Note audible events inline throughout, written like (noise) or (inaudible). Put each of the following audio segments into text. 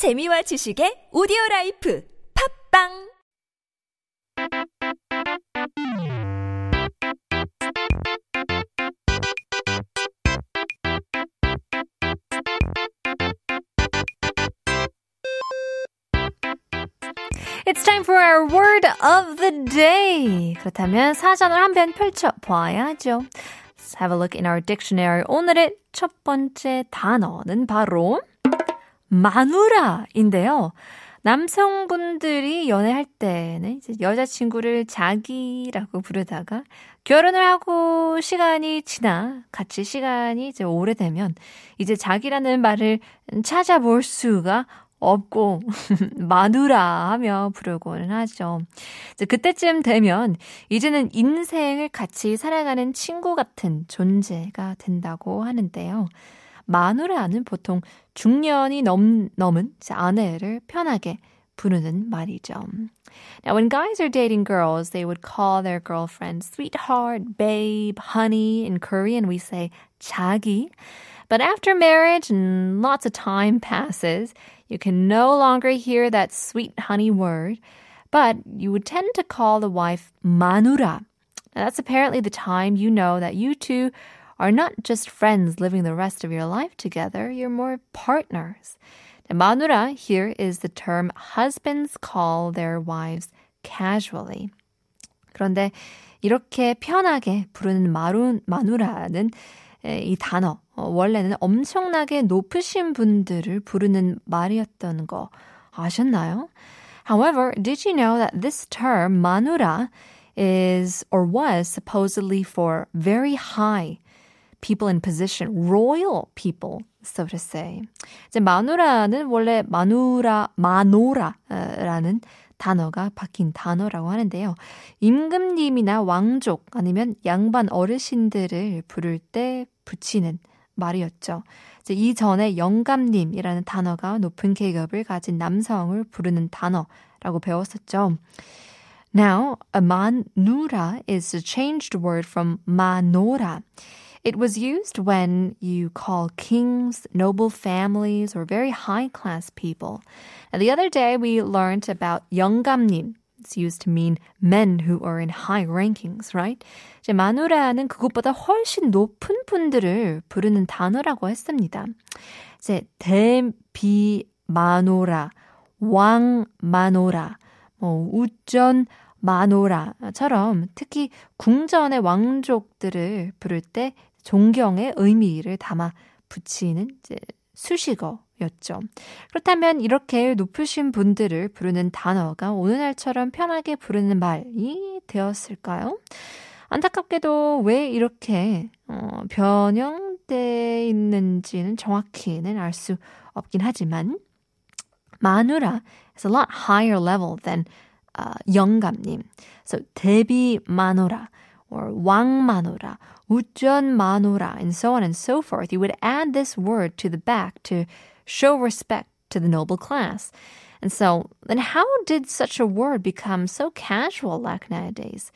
재미와 지식의 오디오 라이프 팟빵 It's time for our word of the day. 그렇다면 사전을 한번 펼쳐 보아야죠. Let's have a look in our dictionary. 오늘의 첫 번째 단어는 바로 마누라인데요. 남성분들이 연애할 때는 이제 여자친구를 자기라고 부르다가 결혼을 하고 시간이 지나 같이 시간이 이제 오래되면 이제 자기라는 말을 찾아볼 수가 없고 (laughs) 마누라 하며 부르고는 하죠. 이제 그때쯤 되면 이제는 인생을 같이 살아가는 친구 같은 존재가 된다고 하는데요. 마누라는 보통 중년이 넘, 넘은 아내를 편하게 부르는 말이죠. Now, when guys are dating girls, they would call their girlfriend sweetheart, babe, honey. In Korean, we say 자기. But after marriage and lots of time passes, you can no longer hear that sweet honey word, but you would tend to call the wife manura. Now, that's apparently the time you know that you two are not just friends living the rest of your life together, you're more partners. Now, manura here is the term husbands call their wives casually. 그런데 이렇게 편하게 부르는 마루, 마누라는 이 단어 원래는 엄청나게 높으신 분들을 부르는 말이었던 거 아셨나요? However, did you know that this term manura is or was supposedly for very high people in position, royal people, so to say. 이제 마누라는 원래 마누라 마노라라는 단어가 바뀐 단어라고 하는데요. 임금님이나 왕족 아니면 양반 어르신들을 부를 때 붙이는 말이었죠. 이전에 영감님이라는 단어가 높은 계급을 가진 남성을 부르는 단어라고 배웠었죠. Now, a manura is a changed word from manora. It was used when you call kings, noble families, or very high class people. Now, the other day we learned about 영감님. It's used to mean men who are in high rankings, right? 이제 마누라는 그것보다 훨씬 높은 분들을 부르는 단어라고 했습니다. 이제 대비 마노라, 왕 마노라, 뭐 우전 마노라처럼 특히 궁전의 왕족들을 부를 때 존경의 의미를 담아 붙이는 이제 수식어였죠. 그렇다면 이렇게 높으신 분들을 부르는 단어가 오늘날처럼 편하게 부르는 말이 되었을까요? 안타깝게도 왜 이렇게 어, 변형돼 있는지는 정확히는 알 수 없긴 하지만 마누라 is a lot higher level than uh, 영감님. So 대비 마누라 or 왕 마누라 우전 마누라, and so on and so forth. You would add this word to the back to show respect to the noble class. And so, then how did such a word become so casual like nowadays?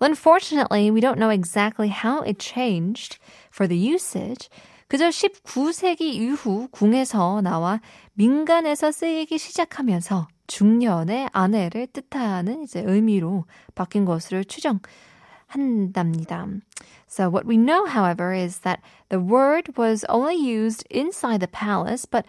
Well, unfortunately, we don't know exactly how it changed for the usage. 그저 19세기 이후 궁에서 나와 민간에서 쓰이기 시작하면서 중년의 아내를 뜻하는 이제 의미로 바뀐 것으로 추정. 한답니다. So what we know, however, is that the word was only used inside the palace, but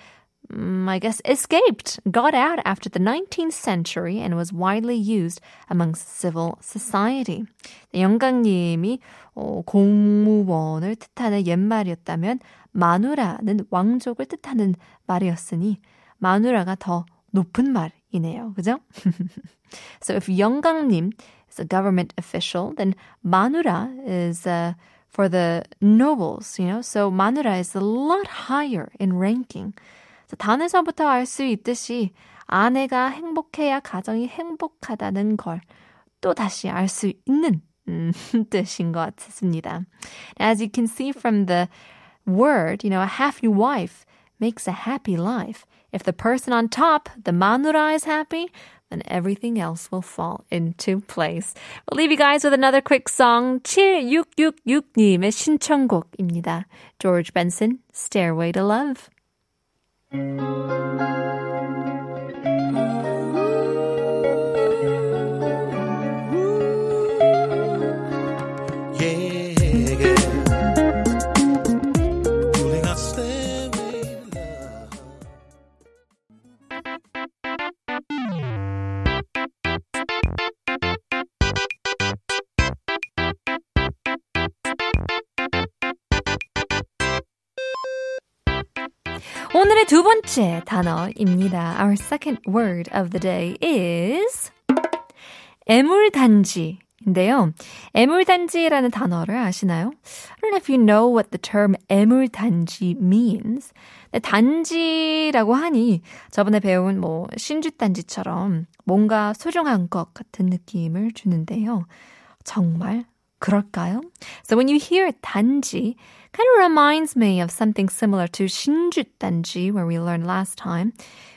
um, I guess escaped, got out after the 19th century and was widely used amongst civil society. 영광님이 어, 공무원을 뜻하는 옛말이었다면 마누라는 왕족을 뜻하는 말이었으니 마누라가 더 높은 말이네요. 그죠? (laughs) so if 영광님 is a government official, then Manura is uh, for the nobles, you know. So Manura is a lot higher in ranking. So 단에서부터 알 수 있듯이 아내가 행복해야 가정이 행복하다는 걸 또 다시 알 수 있는 (laughs) 음, 뜻인 것 같습니다. As you can see from the word, you know, a happy wife makes a happy life. If the person on top, the manura, is happy, then everything else will fall into place. We'll leave you guys with another quick song. 7666님의 신청곡입니다. George Benson, Stairway to Love. 번째 단어입니다. Our second word of the day is 애물단지. 인데요. 애물단지라는 단어를 아시나요? I don't know if you know what the term 애물단지 means. 단지라고 하니 저번에 배운 뭐 신주단지처럼 뭔가 소중한 것 같은 느낌을 주는데요. 정말 그럴까요? So when you hear 단지, kind of reminds me of something similar to 신주 단지 where we learned last time,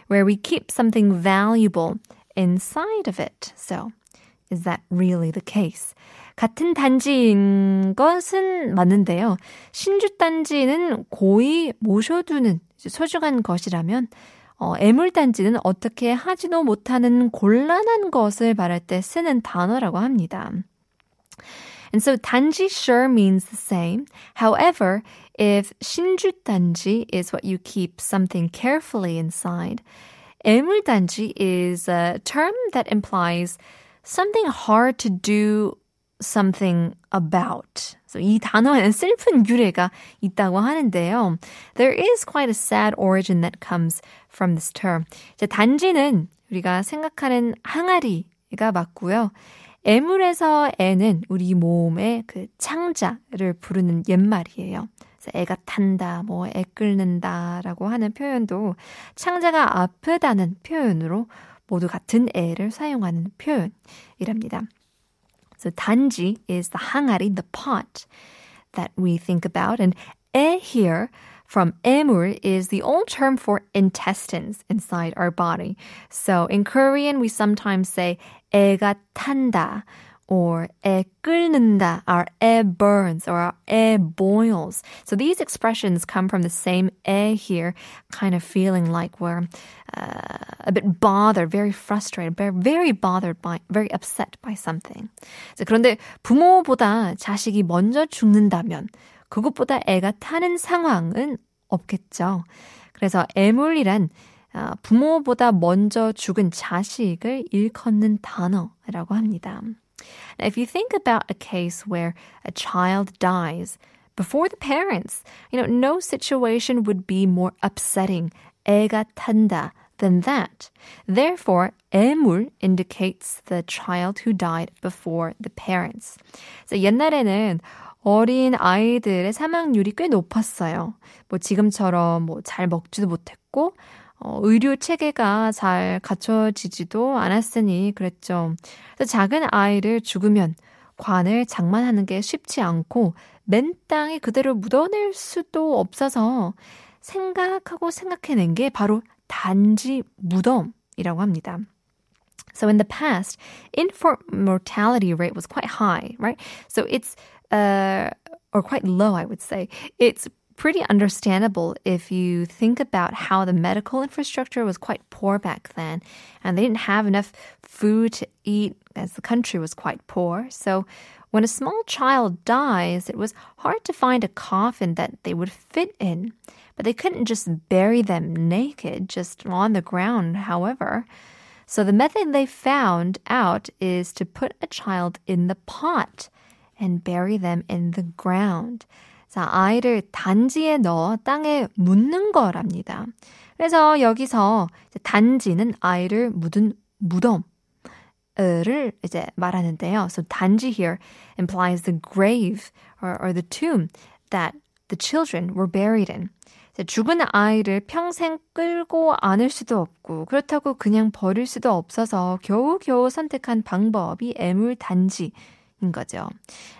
where we keep something valuable inside of it. So is that really the case? 같은 단지인 것은 맞는데요. 신주 단지는 고이 모셔두는 소중한 것이라면 어, 애물단지는 어떻게 하지도 못하는 곤란한 것을 말할 때 쓰는 단어라고 합니다. And so 단지 sure means the same. However, if 신주 단지 is what you keep something carefully inside, 애물단지 is a term that implies something hard to do something about. So 이 단어에는 슬픈 유래가 있다고 하는데요. There is quite a sad origin that comes from this term. 이제 단지는 우리가 생각하는 항아리가 맞고요. 애물에서 애는 우리 몸의 그 창자를 부르는 옛말이에요. 애가 탄다, 뭐 애 끓는다 라고 하는 표현도 창자가 아프다는 표현으로 모두 같은 애를 사용하는 표현이랍니다. So 단지 is the 항아리, the pot that we think about. And 애 here from emur is the old term for intestines inside our body. So in Korean, we sometimes say 애가 탄다 or 애 끓는다, our 애 burns or 애 boils. So these expressions come from the same 애 here, kind of feeling like we're uh, a bit bothered, very frustrated, very, very bothered by, very upset by something. 그런데 부모보다 자식이 먼저 죽는다면 그것보다 애가 타는 상황은 없겠죠. 그래서 애물이란 부모보다 먼저 죽은 자식을 일컫는 단어라고 합니다. Now, if you think about a case where a child dies before the parents, you know, no situation would be more upsetting, 애가 탄다, than that. Therefore, 애물 indicates the child who died before the parents. So 옛날에는 어린 아이들의 사망률이 꽤 높았어요. 뭐 지금처럼 뭐 잘 먹지도 못했고 어, 의료 체계가 잘 갖춰지지도 않았으니 그랬죠. 작은 아이를 죽으면 관을 장만하는 게 쉽지 않고 맨 땅에 그대로 묻어낼 수도 없어서 생각하고 생각해낸 게 바로 단지 무덤이라고 합니다. So in the past, infant mortality rate was quite high, right? So it's uh, or quite low, I would say. It's pretty understandable if you think about how the medical infrastructure was quite poor back then and they didn't have enough food to eat as the country was quite poor. So when a small child dies, it was hard to find a coffin that they would fit in. But they couldn't just bury them naked, just on the ground, however. So the method they found out is to put a child in the pot and bury them in the ground. 자, 아이를 단지에 넣어 땅에 묻는 거랍니다. 그래서 여기서 단지는 아이를 묻은 무덤. 를 이제 말하는데요. So 단지 here implies the grave or, or the tomb that the children were buried in. 죽은 아이를 평생 끌고 안을 수도 없고 그렇다고 그냥 버릴 수도 없어서 겨우겨우 선택한 방법이 애물단지 인 거죠.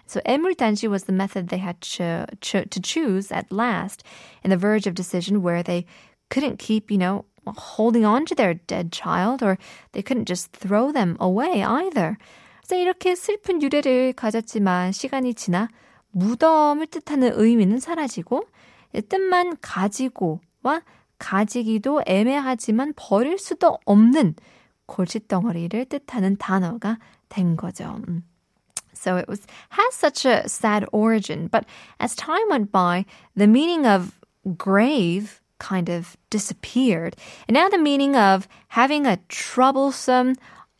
So 애물단지 was the method they had cho- cho- to choose at last in the verge of decision where they couldn't keep, you know, holding on to their dead child or they couldn't just throw them away either. 그래서 이렇게 슬픈 유래를 가졌지만 시간이 지나 무덤을 뜻하는 의미는 사라지고 뜻만 가지고와 가지기도 애매하지만 버릴 수도 없는 골칫덩어리를 뜻하는 단어가 된 거죠. So it was has such a sad origin, but as time went by, the meaning of grave kind of disappeared. And now the meaning of having a troublesome,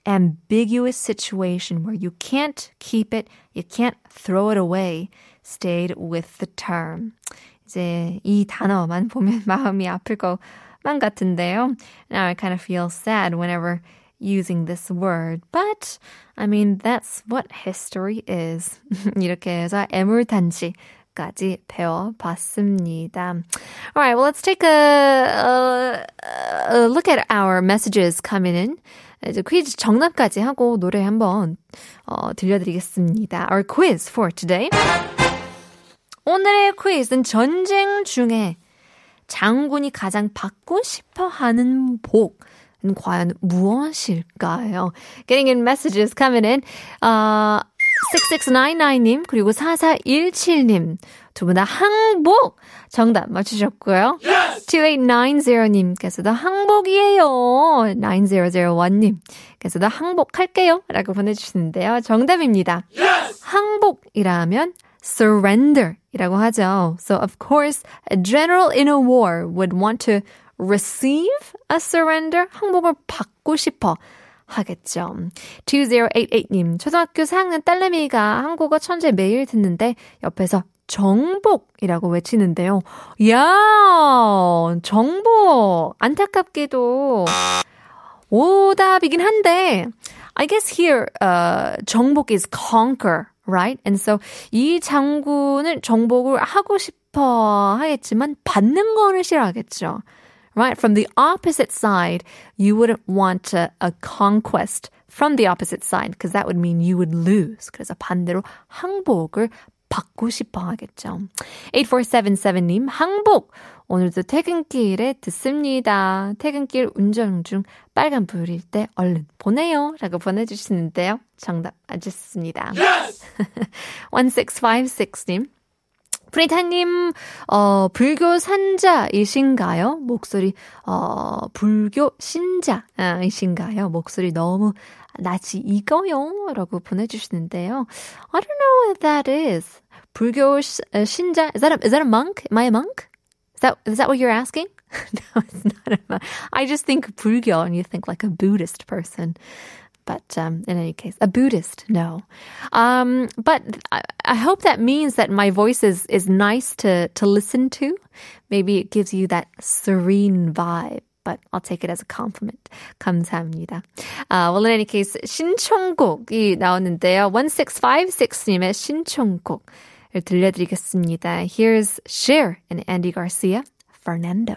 ambiguous situation where you can't keep it, you can't throw it away, stayed with the term. 이제 이 단어만 보면 (laughs) 마음이 아플 것만 같은데요. Now I kind of feel sad whenever using this word. But, I mean, that's what history is. 이렇게 해서 애물단지 까지 배워봤습니다. Alright, well, let's take a, a, a look at our messages coming in. 이제 퀴즈 정답까지 하고 노래 한번 어, 들려드리겠습니다. Our quiz for today. 오늘의 퀴즈는 전쟁 중에 장군이 가장 받고 싶어 하는 복. 과연 무엇일까요? Getting in messages coming in. Uh, 6699님, 그리고 4417님. 두 분 다 항복! 정답 맞추셨고요. Yes! 2890님께서도 항복이에요. 9001님께서도 항복할게요. 라고 보내주시는데요. 정답입니다. Yes! 항복이라면 surrender 이라고 하죠. So of course, a general in a war would want to receive a surrender, 항복을 받고 싶어 하겠죠. 2088님, 초등학교 4학년 딸내미가 한국어 천재 매일 듣는데 옆에서 정복이라고 외치는데요. 야, 정복. 안타깝게도 오답이긴 한데, I guess here, uh, 정복 is conquer, right? And so 이 장군은 정복을 하고 싶어 하겠지만 받는 거는 싫어하겠죠. right? From the opposite side, you wouldn't want a, a conquest from the opposite side because that would mean you would lose. 그래서 반대로 항복을 받고 싶어 하겠죠. 8477님, 항복! 오늘도 퇴근길에 듣습니다. 퇴근길 운전 중 빨간불일 때 얼른 보내요. 라고 보내주시는데요. 정답 맞으셨습니다. Yes! (laughs) 1656님, 프리타님, 어, 불교 산자이신가요? 목소리, 어, 불교 신자이신가요? 목소리 너무 낯이 익어요. 라고 보내주시는데요. I don't know what that is. 불교 신자, is that a, is that a monk? Am I a monk? Is that, is that what you're asking? no, it's not a monk. I just think 불교 and you think like a Buddhist person. But um, in any case, a Buddhist, no. Um, but I, I, hope that means that my voice is, is nice to, to listen to. Maybe it gives you that serene vibe. But I'll take it as a compliment. 감사합니다. Uh, well, in any case, 신청곡이 나오는데요. 1656님의 신청곡을 들려드리겠습니다. Here's Cher and Andy Garcia, Fernando.